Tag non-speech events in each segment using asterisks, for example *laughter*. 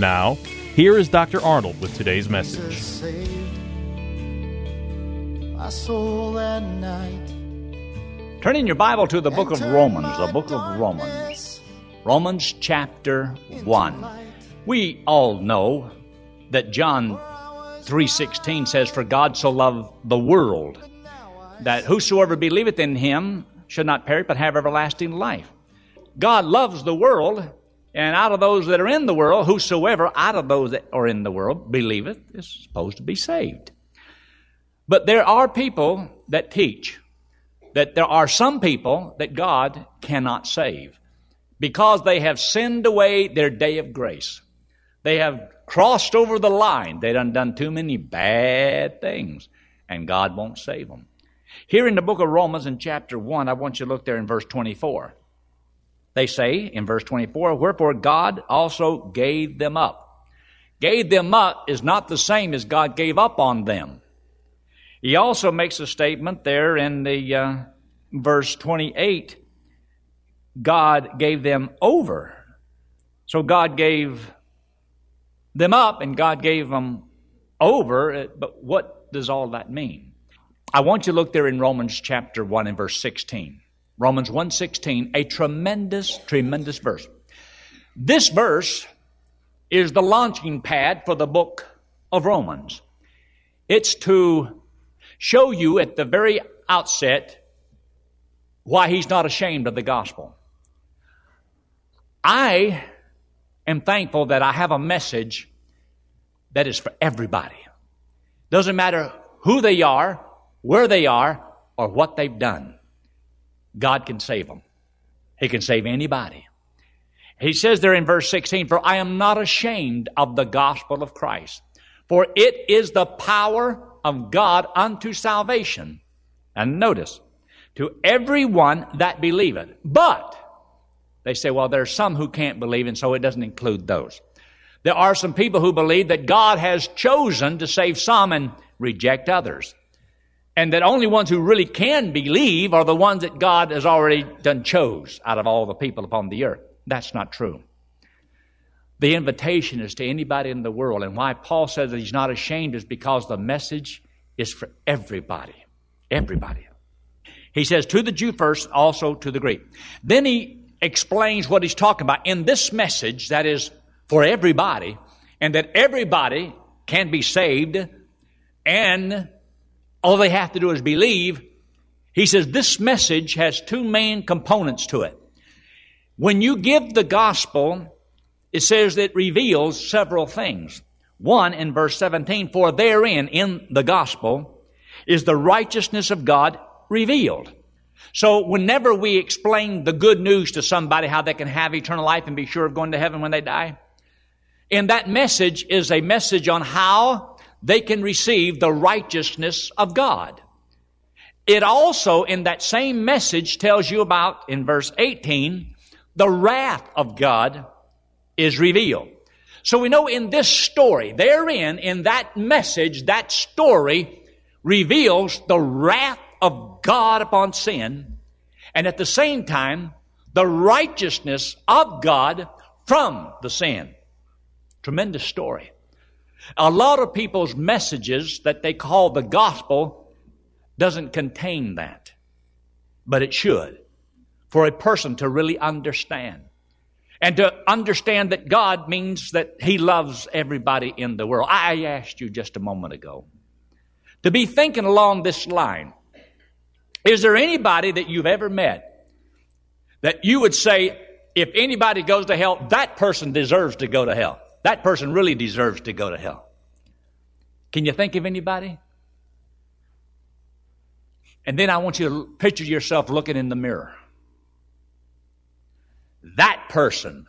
Now, here is Dr. Arnold with today's message. saved my soul that night. Turn in your Bible to the book of Romans, the book of Romans. Romans chapter 1. We all know that John 3:16 says for God so loved the world that whosoever believeth in him should not perish but have everlasting life. God loves the world and out of those that are in the world whosoever out of those that are in the world believeth is supposed to be saved. But there are people that teach that there are some people that God cannot save because they have sinned away their day of grace. They have crossed over the line. They done done too many bad things, and God won't save them. Here in the book of Romans in chapter 1, I want you to look there in verse 24. They say in verse 24, Wherefore God also gave them up. Gave them up is not the same as God gave up on them. He also makes a statement there in the uh, verse 28 God gave them over. So God gave them up and God gave them over. But what does all that mean? I want you to look there in Romans chapter 1 and verse 16. Romans 1:16, a tremendous tremendous verse. This verse is the launching pad for the book of Romans. It's to show you at the very outset why he's not ashamed of the gospel. I am thankful that I have a message that is for everybody. Doesn't matter who they are, where they are, or what they've done. God can save them. He can save anybody. He says there in verse 16, For I am not ashamed of the gospel of Christ, for it is the power of God unto salvation. And notice, to everyone that believeth. But, they say, well, there are some who can't believe, and so it doesn't include those. There are some people who believe that God has chosen to save some and reject others. And that only ones who really can believe are the ones that God has already done chose out of all the people upon the earth. That's not true. The invitation is to anybody in the world. And why Paul says that he's not ashamed is because the message is for everybody. Everybody. He says to the Jew first, also to the Greek. Then he explains what he's talking about in this message that is for everybody, and that everybody can be saved, and all they have to do is believe. He says this message has two main components to it. When you give the gospel, it says it reveals several things. One in verse 17, for therein, in the gospel, is the righteousness of God revealed. So whenever we explain the good news to somebody, how they can have eternal life and be sure of going to heaven when they die, in that message is a message on how they can receive the righteousness of God. It also, in that same message, tells you about, in verse 18, the wrath of God is revealed. So we know in this story, therein, in that message, that story reveals the wrath of God upon sin, and at the same time, the righteousness of God from the sin. Tremendous story. A lot of people's messages that they call the gospel doesn't contain that, but it should for a person to really understand. And to understand that God means that He loves everybody in the world. I asked you just a moment ago to be thinking along this line. Is there anybody that you've ever met that you would say, if anybody goes to hell, that person deserves to go to hell? That person really deserves to go to hell. Can you think of anybody? And then I want you to picture yourself looking in the mirror. That person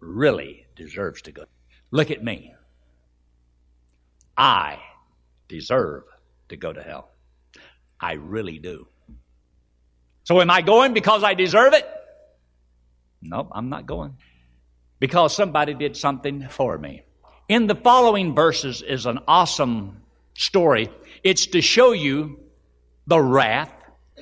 really deserves to go. Look at me. I deserve to go to hell. I really do. So am I going because I deserve it? Nope, I'm not going. Because somebody did something for me. In the following verses is an awesome story. It's to show you the wrath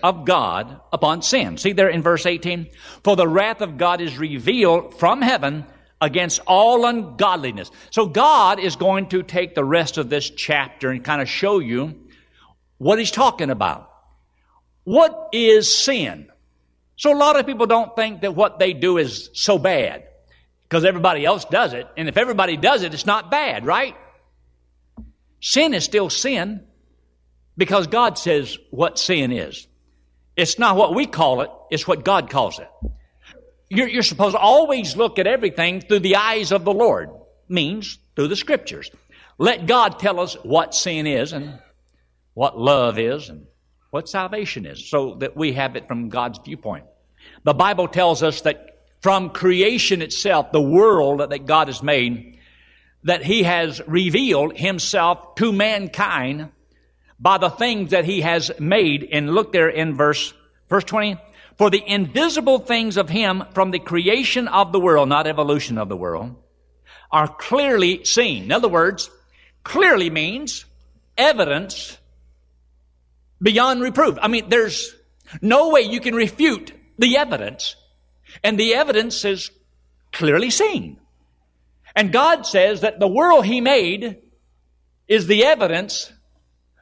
of God upon sin. See there in verse 18? For the wrath of God is revealed from heaven against all ungodliness. So God is going to take the rest of this chapter and kind of show you what he's talking about. What is sin? So a lot of people don't think that what they do is so bad because everybody else does it. And if everybody does it, it's not bad, right? Sin is still sin because God says what sin is. It's not what we call it, it's what God calls it. You're, you're supposed to always look at everything through the eyes of the Lord, means through the scriptures. Let God tell us what sin is and what love is and what salvation is so that we have it from God's viewpoint. The Bible tells us that from creation itself, the world that God has made, that He has revealed Himself to mankind by the things that He has made. And look there in verse, verse 20. For the invisible things of Him from the creation of the world, not evolution of the world, are clearly seen. In other words, clearly means evidence beyond reproof. I mean, there's no way you can refute the evidence and the evidence is clearly seen. And God says that the world He made is the evidence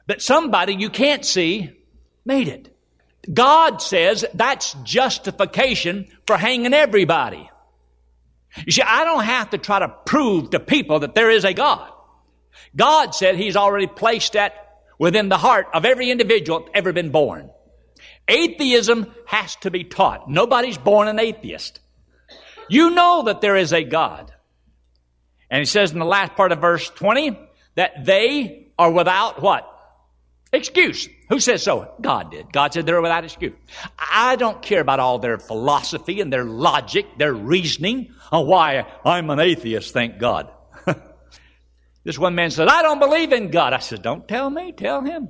that somebody you can't see made it. God says that's justification for hanging everybody. You see, I don't have to try to prove to people that there is a God. God said He's already placed that within the heart of every individual ever been born. Atheism has to be taught. Nobody's born an atheist. You know that there is a God. And he says in the last part of verse 20 that they are without what? Excuse. Who says so? God did. God said they're without excuse. I don't care about all their philosophy and their logic, their reasoning on why I'm an atheist, thank God. *laughs* this one man said, I don't believe in God. I said, don't tell me, tell him.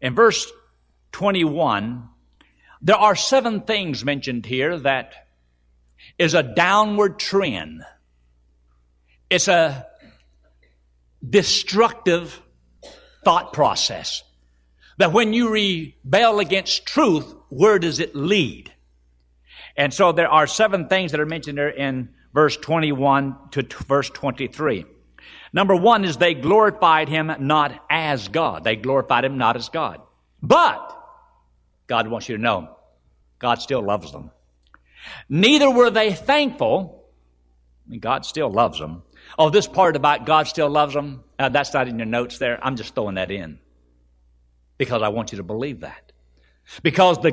In verse 21, there are seven things mentioned here that is a downward trend. It's a destructive thought process. That when you rebel against truth, where does it lead? And so there are seven things that are mentioned there in verse 21 to t- verse 23. Number one is they glorified him not as God. They glorified him not as God. But God wants you to know God still loves them. Neither were they thankful. Mean, God still loves them. Oh, this part about God still loves them, uh, that's not in your notes there. I'm just throwing that in because I want you to believe that. Because the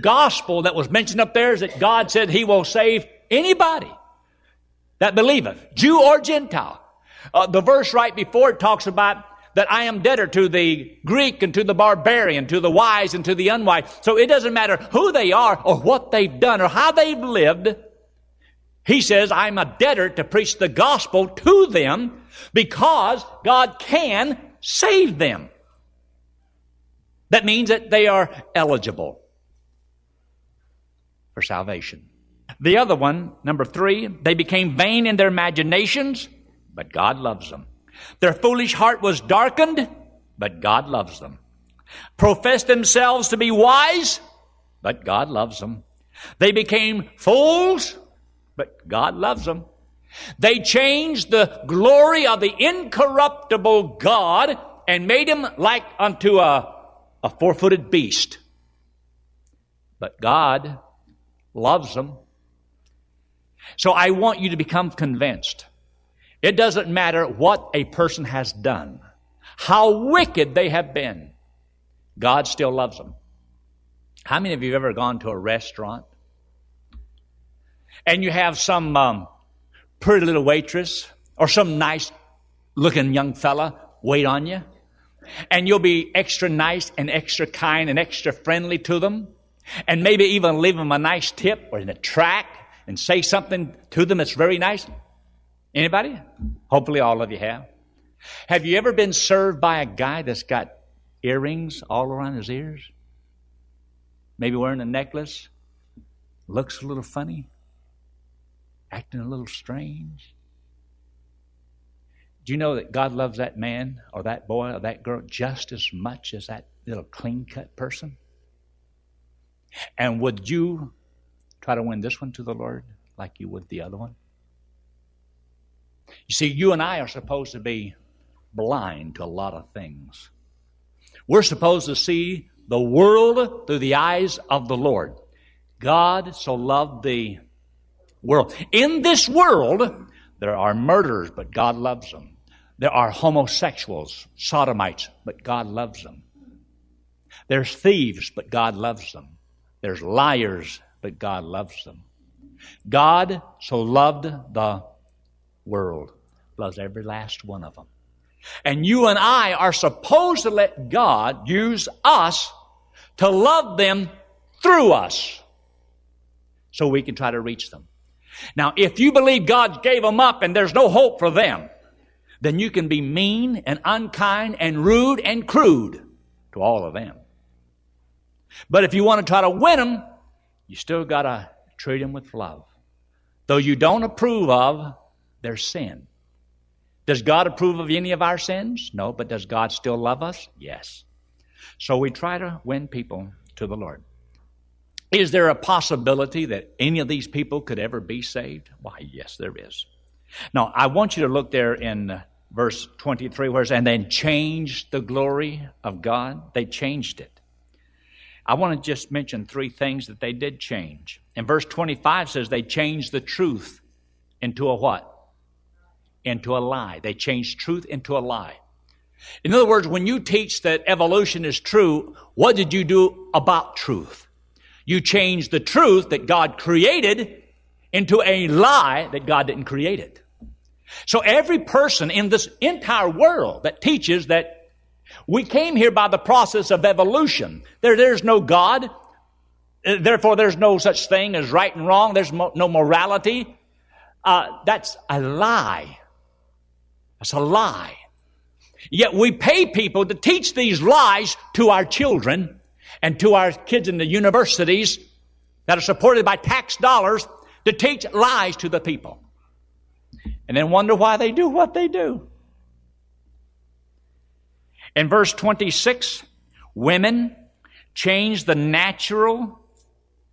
gospel that was mentioned up there is that God said He will save anybody that believeth, Jew or Gentile. Uh, the verse right before it talks about that I am debtor to the Greek and to the barbarian, to the wise and to the unwise. So it doesn't matter who they are or what they've done or how they've lived. He says, I'm a debtor to preach the gospel to them because God can save them. That means that they are eligible for salvation. The other one, number three, they became vain in their imaginations, but God loves them. Their foolish heart was darkened, but God loves them. Professed themselves to be wise, but God loves them. They became fools, but God loves them. They changed the glory of the incorruptible God and made him like unto a, a four footed beast. But God loves them. So I want you to become convinced. It doesn't matter what a person has done, how wicked they have been. God still loves them. How many of you have ever gone to a restaurant and you have some um, pretty little waitress or some nice looking young fella wait on you? And you'll be extra nice and extra kind and extra friendly to them and maybe even leave them a nice tip or in a track and say something to them that's very nice. Anybody? Hopefully all of you have. Have you ever been served by a guy that's got earrings all around his ears? Maybe wearing a necklace? Looks a little funny? Acting a little strange? Do you know that God loves that man or that boy or that girl just as much as that little clean cut person? And would you try to win this one to the Lord like you would the other one? You see, you and I are supposed to be blind to a lot of things. We're supposed to see the world through the eyes of the Lord. God so loved the world. In this world, there are murderers, but God loves them. There are homosexuals, sodomites, but God loves them. There's thieves, but God loves them. There's liars, but God loves them. God so loved the world, loves every last one of them. And you and I are supposed to let God use us to love them through us so we can try to reach them. Now, if you believe God gave them up and there's no hope for them, then you can be mean and unkind and rude and crude to all of them. But if you want to try to win them, you still got to treat them with love. Though you don't approve of their sin. Does God approve of any of our sins? No, but does God still love us? Yes. So we try to win people to the Lord. Is there a possibility that any of these people could ever be saved? Why, yes, there is. Now, I want you to look there in verse 23, where it's, and then changed the glory of God. They changed it. I want to just mention three things that they did change. And verse 25 says they changed the truth into a what? Into a lie. They changed truth into a lie. In other words, when you teach that evolution is true, what did you do about truth? You changed the truth that God created into a lie that God didn't create it. So every person in this entire world that teaches that we came here by the process of evolution. There, there's no God. Uh, therefore, there's no such thing as right and wrong. There's mo- no morality. Uh, that's a lie. That's a lie. Yet we pay people to teach these lies to our children and to our kids in the universities that are supported by tax dollars to teach lies to the people. And then wonder why they do what they do. In verse 26, women change the natural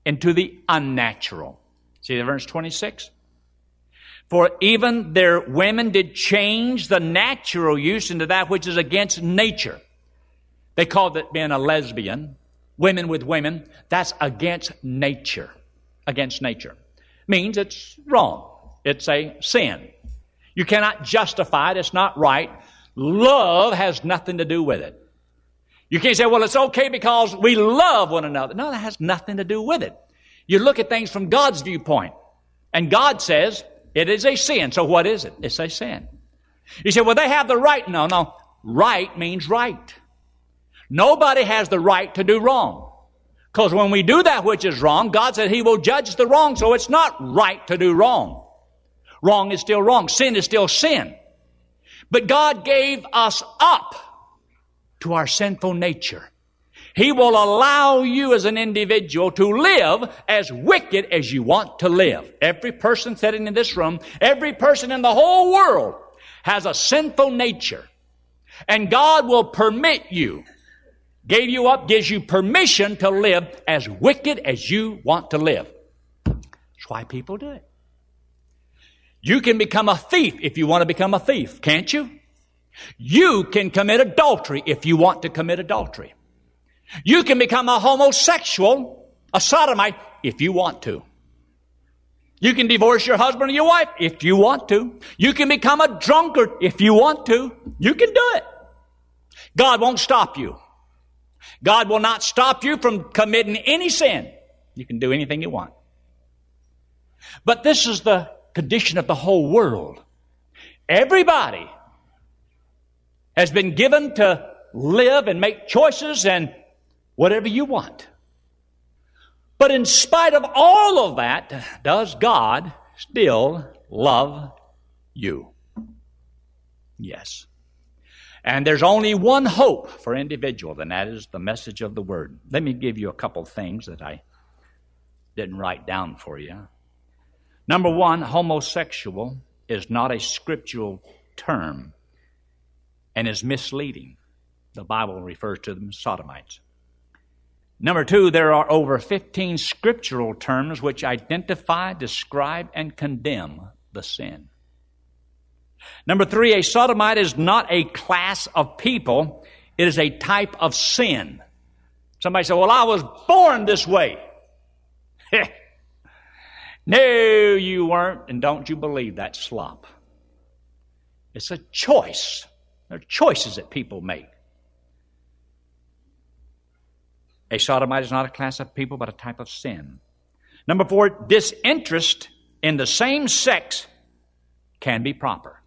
into the unnatural. See the verse 26? For even their women did change the natural use into that which is against nature. They called it being a lesbian, women with women. That's against nature. Against nature. Means it's wrong. It's a sin. You cannot justify it. It's not right. Love has nothing to do with it. You can't say, well, it's okay because we love one another. No, that has nothing to do with it. You look at things from God's viewpoint. And God says it is a sin. So what is it? It's a sin. You say, well, they have the right. No, no. Right means right. Nobody has the right to do wrong. Because when we do that which is wrong, God said He will judge the wrong, so it's not right to do wrong. Wrong is still wrong. Sin is still sin. But God gave us up to our sinful nature. He will allow you as an individual to live as wicked as you want to live. Every person sitting in this room, every person in the whole world has a sinful nature. And God will permit you, gave you up, gives you permission to live as wicked as you want to live. That's why people do it. You can become a thief if you want to become a thief, can't you? You can commit adultery if you want to commit adultery. You can become a homosexual, a sodomite, if you want to. You can divorce your husband or your wife if you want to. You can become a drunkard if you want to. You can do it. God won't stop you. God will not stop you from committing any sin. You can do anything you want. But this is the condition of the whole world. Everybody has been given to live and make choices and whatever you want. But in spite of all of that, does God still love you? Yes. And there's only one hope for individual, and that is the message of the Word. Let me give you a couple things that I didn't write down for you. Number one, homosexual is not a scriptural term and is misleading. The Bible refers to them as sodomites. Number two, there are over 15 scriptural terms which identify, describe, and condemn the sin. Number three, a sodomite is not a class of people, it is a type of sin. Somebody said, Well, I was born this way. *laughs* no, you weren't, and don't you believe that slop. It's a choice. There are choices that people make. A sodomite is not a class of people, but a type of sin. Number four, disinterest in the same sex can be proper.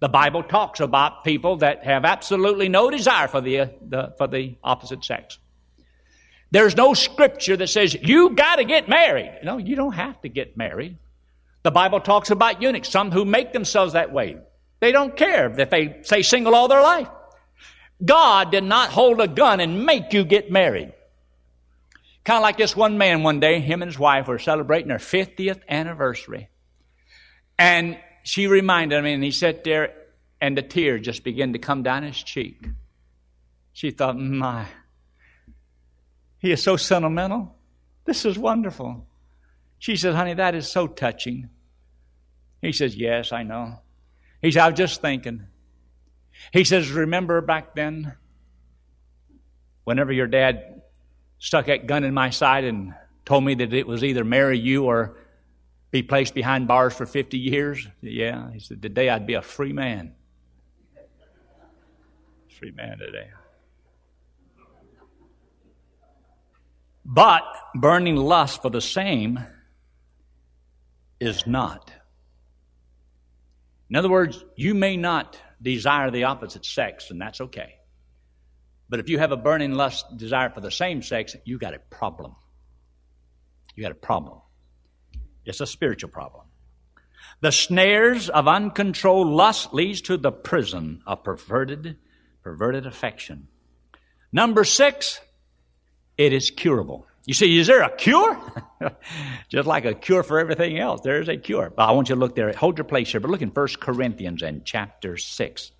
The Bible talks about people that have absolutely no desire for the, the for the opposite sex. There's no scripture that says you got to get married. No, you don't have to get married. The Bible talks about eunuchs, some who make themselves that way. They don't care if they stay single all their life. God did not hold a gun and make you get married. Kind of like this one man one day, him and his wife were celebrating their 50th anniversary. And she reminded him, and he sat there, and the tear just began to come down his cheek. She thought, my, he is so sentimental. This is wonderful. She said, honey, that is so touching. He says, yes, I know. He said, I was just thinking. He says, remember back then, whenever your dad stuck that gun in my side and told me that it was either marry you or be placed behind bars for 50 years? Yeah. He said, Today I'd be a free man. Free man today. But burning lust for the same is not. In other words, you may not desire the opposite sex, and that's okay. But if you have a burning lust desire for the same sex, you got a problem. You got a problem. It's a spiritual problem. The snares of uncontrolled lust leads to the prison of perverted, perverted affection. Number six, it is curable. You see, is there a cure? *laughs* Just like a cure for everything else, there is a cure. But I want you to look there. Hold your place here, but look in 1 Corinthians and chapter 6.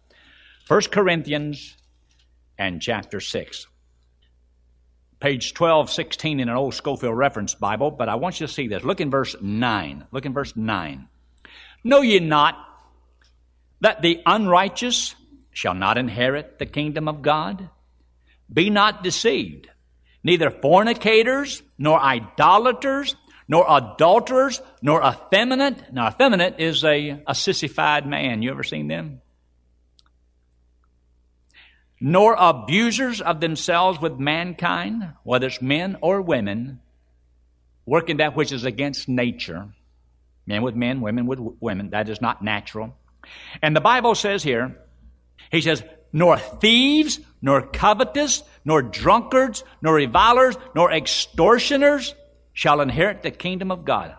1 Corinthians and chapter 6 page 1216 in an old Scofield reference Bible, but I want you to see this. Look in verse 9. Look in verse 9. Know ye not that the unrighteous shall not inherit the kingdom of God? Be not deceived. Neither fornicators, nor idolaters, nor adulterers, nor effeminate. Now, effeminate is a, a sissified man. You ever seen them? Nor abusers of themselves with mankind, whether it's men or women, working that which is against nature. Men with men, women with women. That is not natural. And the Bible says here, he says, nor thieves, nor covetous, nor drunkards, nor revilers, nor extortioners shall inherit the kingdom of God.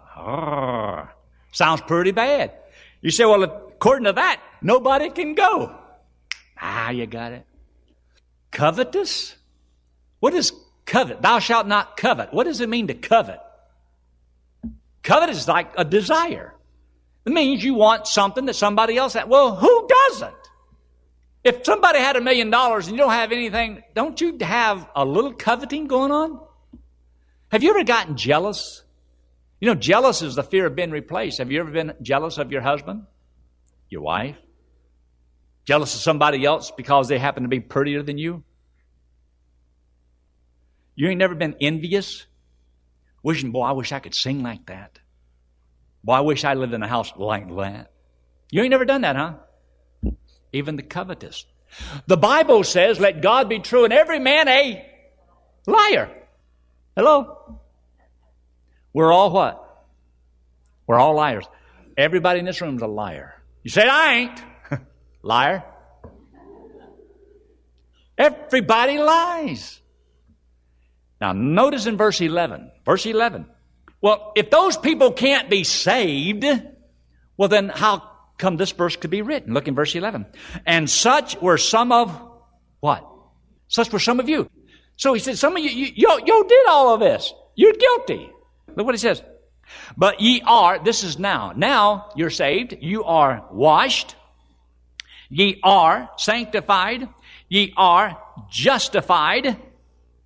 Sounds pretty bad. You say, well, according to that, nobody can go. Ah, you got it. Covetous? What is covet? Thou shalt not covet. What does it mean to covet? Covet is like a desire. It means you want something that somebody else has. Well, who doesn't? If somebody had a million dollars and you don't have anything, don't you have a little coveting going on? Have you ever gotten jealous? You know, jealous is the fear of being replaced. Have you ever been jealous of your husband, your wife, Jealous of somebody else because they happen to be prettier than you? You ain't never been envious? Wishing, boy, I wish I could sing like that. Boy, I wish I lived in a house like that. You ain't never done that, huh? Even the covetous. The Bible says, let God be true and every man a liar. Hello? We're all what? We're all liars. Everybody in this room is a liar. You say, I ain't. Liar. Everybody lies. Now, notice in verse 11. Verse 11. Well, if those people can't be saved, well, then how come this verse could be written? Look in verse 11. And such were some of what? Such were some of you. So he said, some of you, you, you, you did all of this. You're guilty. Look what he says. But ye are, this is now. Now you're saved. You are washed. Ye are sanctified. Ye are justified.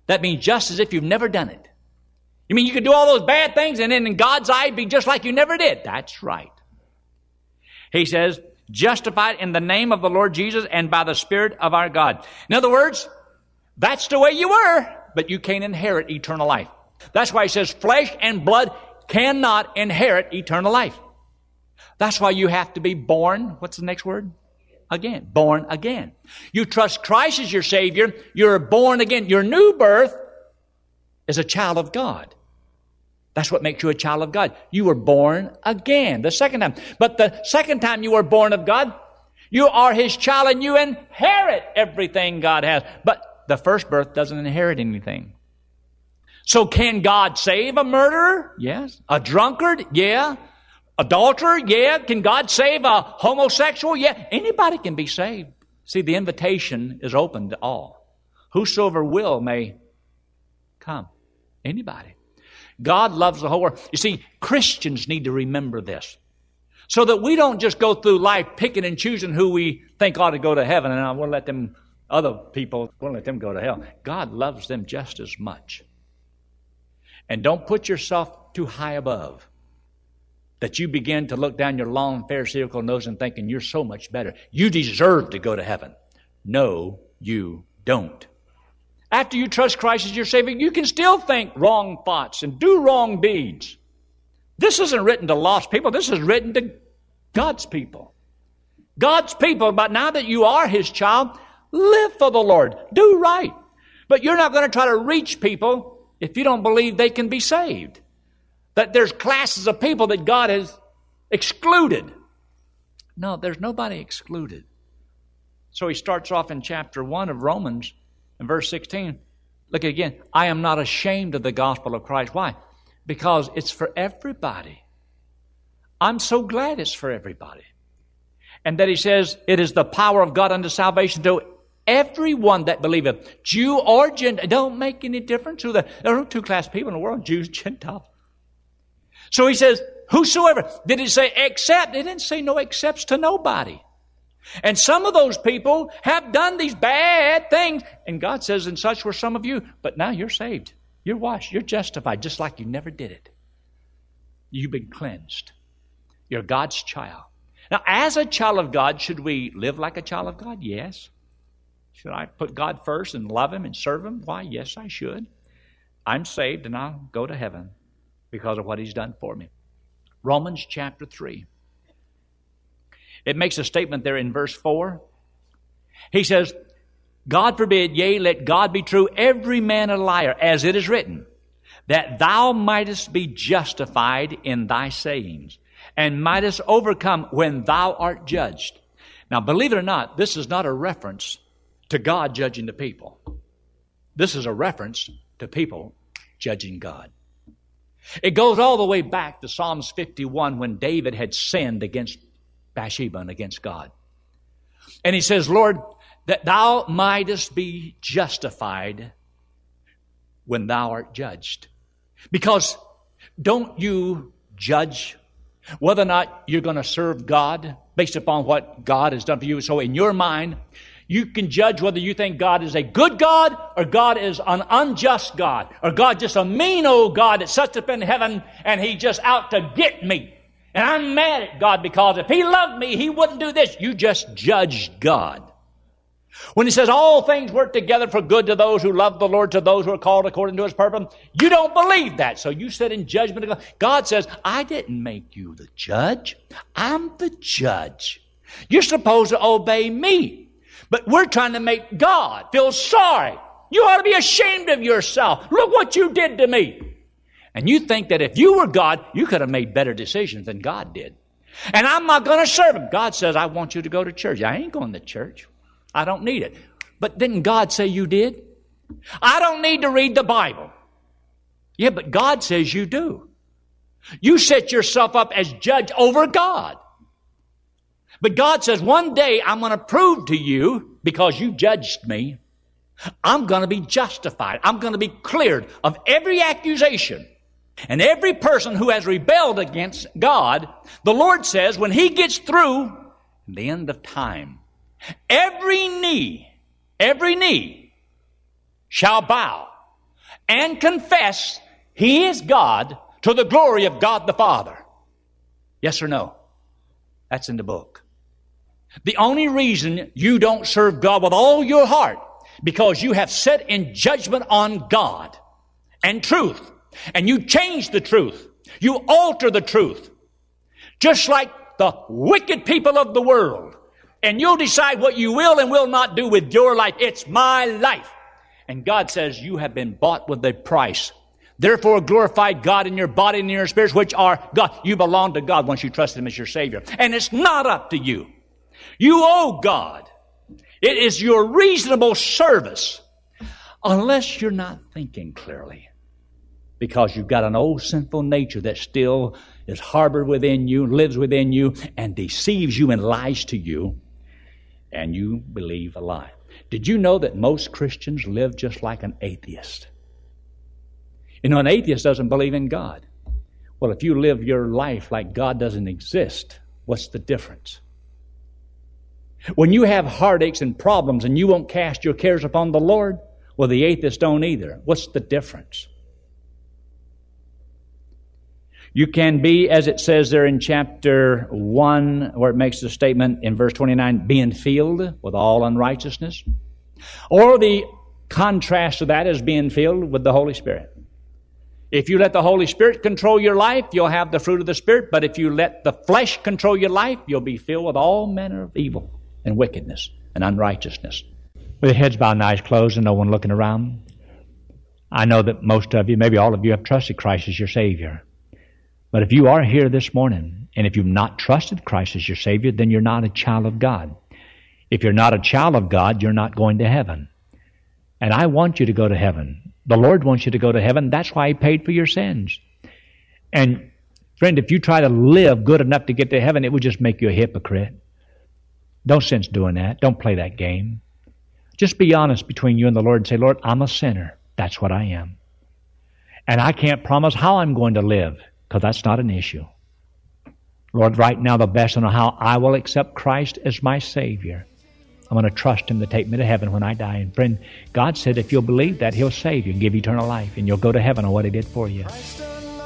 That means just as if you've never done it. You mean you could do all those bad things and then in God's eye be just like you never did? That's right. He says, justified in the name of the Lord Jesus and by the Spirit of our God. In other words, that's the way you were, but you can't inherit eternal life. That's why he says flesh and blood cannot inherit eternal life. That's why you have to be born. What's the next word? Again. Born again. You trust Christ as your Savior. You're born again. Your new birth is a child of God. That's what makes you a child of God. You were born again the second time. But the second time you were born of God, you are His child and you inherit everything God has. But the first birth doesn't inherit anything. So can God save a murderer? Yes. A drunkard? Yeah. Adulterer? Yeah. Can God save a homosexual? Yeah. Anybody can be saved. See, the invitation is open to all. Whosoever will may come. Anybody. God loves the whole world. You see, Christians need to remember this. So that we don't just go through life picking and choosing who we think ought to go to heaven and we'll let them, other people, we'll let them go to hell. God loves them just as much. And don't put yourself too high above that you begin to look down your long Pharisaical nose and thinking you're so much better. You deserve to go to heaven. No, you don't. After you trust Christ as your Savior, you can still think wrong thoughts and do wrong deeds. This isn't written to lost people, this is written to God's people. God's people, but now that you are His child, live for the Lord. Do right. But you're not going to try to reach people if you don't believe they can be saved. That there's classes of people that God has excluded. No, there's nobody excluded. So he starts off in chapter 1 of Romans in verse 16. Look again. I am not ashamed of the gospel of Christ. Why? Because it's for everybody. I'm so glad it's for everybody. And that he says it is the power of God unto salvation to Everyone that believeth, Jew or Gentile, don't make any difference. Who the, there are two class people in the world, Jews, *laughs* Gentiles. So he says, whosoever. Did it say except? It didn't say no excepts to nobody. And some of those people have done these bad things. And God says, and such were some of you. But now you're saved. You're washed. You're justified just like you never did it. You've been cleansed. You're God's child. Now, as a child of God, should we live like a child of God? Yes. Should I put God first and love Him and serve Him? Why, yes, I should. I'm saved and I'll go to heaven because of what He's done for me. Romans chapter 3. It makes a statement there in verse 4. He says, God forbid, yea, let God be true, every man a liar, as it is written, that thou mightest be justified in thy sayings, and mightest overcome when thou art judged. Now, believe it or not, this is not a reference to God judging the people. This is a reference to people judging God. It goes all the way back to Psalms 51 when David had sinned against Bathsheba and against God. And he says, Lord, that thou mightest be justified when thou art judged. Because don't you judge whether or not you're going to serve God based upon what God has done for you? So in your mind, you can judge whether you think God is a good God or God is an unjust God or God just a mean old God that sits up in heaven and he just out to get me. And I'm mad at God because if he loved me, he wouldn't do this. You just judged God. When he says all things work together for good to those who love the Lord, to those who are called according to his purpose, you don't believe that. So you sit in judgment of God. God says, I didn't make you the judge. I'm the judge. You're supposed to obey me. But we're trying to make God feel sorry. You ought to be ashamed of yourself. Look what you did to me. And you think that if you were God, you could have made better decisions than God did. And I'm not going to serve him. God says, I want you to go to church. I ain't going to church. I don't need it. But didn't God say you did? I don't need to read the Bible. Yeah, but God says you do. You set yourself up as judge over God. But God says, one day I'm going to prove to you, because you judged me, I'm going to be justified. I'm going to be cleared of every accusation. And every person who has rebelled against God, the Lord says, when He gets through, the end of time, every knee, every knee shall bow and confess He is God to the glory of God the Father. Yes or no? That's in the book. The only reason you don't serve God with all your heart because you have set in judgment on God and truth and you change the truth. You alter the truth. Just like the wicked people of the world. And you'll decide what you will and will not do with your life. It's my life. And God says you have been bought with a price. Therefore glorify God in your body and in your spirits, which are God. You belong to God once you trust Him as your Savior. And it's not up to you. You owe God. It is your reasonable service. Unless you're not thinking clearly because you've got an old sinful nature that still is harbored within you, lives within you, and deceives you and lies to you, and you believe a lie. Did you know that most Christians live just like an atheist? You know, an atheist doesn't believe in God. Well, if you live your life like God doesn't exist, what's the difference? When you have heartaches and problems and you won't cast your cares upon the Lord, well, the atheists don't either. What's the difference? You can be, as it says there in chapter 1, where it makes the statement in verse 29, being filled with all unrighteousness. Or the contrast to that is being filled with the Holy Spirit. If you let the Holy Spirit control your life, you'll have the fruit of the Spirit. But if you let the flesh control your life, you'll be filled with all manner of evil and wickedness and unrighteousness. With your heads bowed and eyes closed and no one looking around, I know that most of you, maybe all of you, have trusted Christ as your Savior. But if you are here this morning, and if you've not trusted Christ as your Savior, then you're not a child of God. If you're not a child of God, you're not going to heaven. And I want you to go to heaven. The Lord wants you to go to heaven. That's why He paid for your sins. And friend, if you try to live good enough to get to heaven, it would just make you a hypocrite. Don't sense doing that. Don't play that game. Just be honest between you and the Lord and say, Lord, I'm a sinner. That's what I am. And I can't promise how I'm going to live because that's not an issue. Lord, right now, the best I know how I will accept Christ as my Savior. I'm going to trust Him to take me to heaven when I die. And friend, God said if you'll believe that, He'll save you and give eternal life, and you'll go to heaven on what He did for you.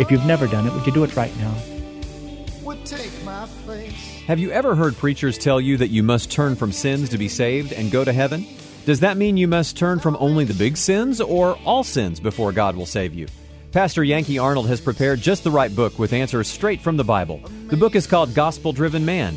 If you've never done it, would you do it right now? Have you ever heard preachers tell you that you must turn from sins to be saved and go to heaven? Does that mean you must turn from only the big sins or all sins before God will save you? Pastor Yankee Arnold has prepared just the right book with answers straight from the Bible. The book is called Gospel Driven Man,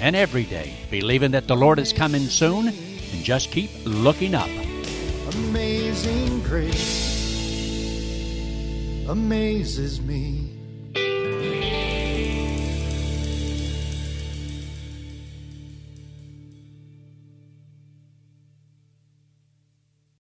and every day, believing that the Lord is coming soon, and just keep looking up. Amazing grace amazes me.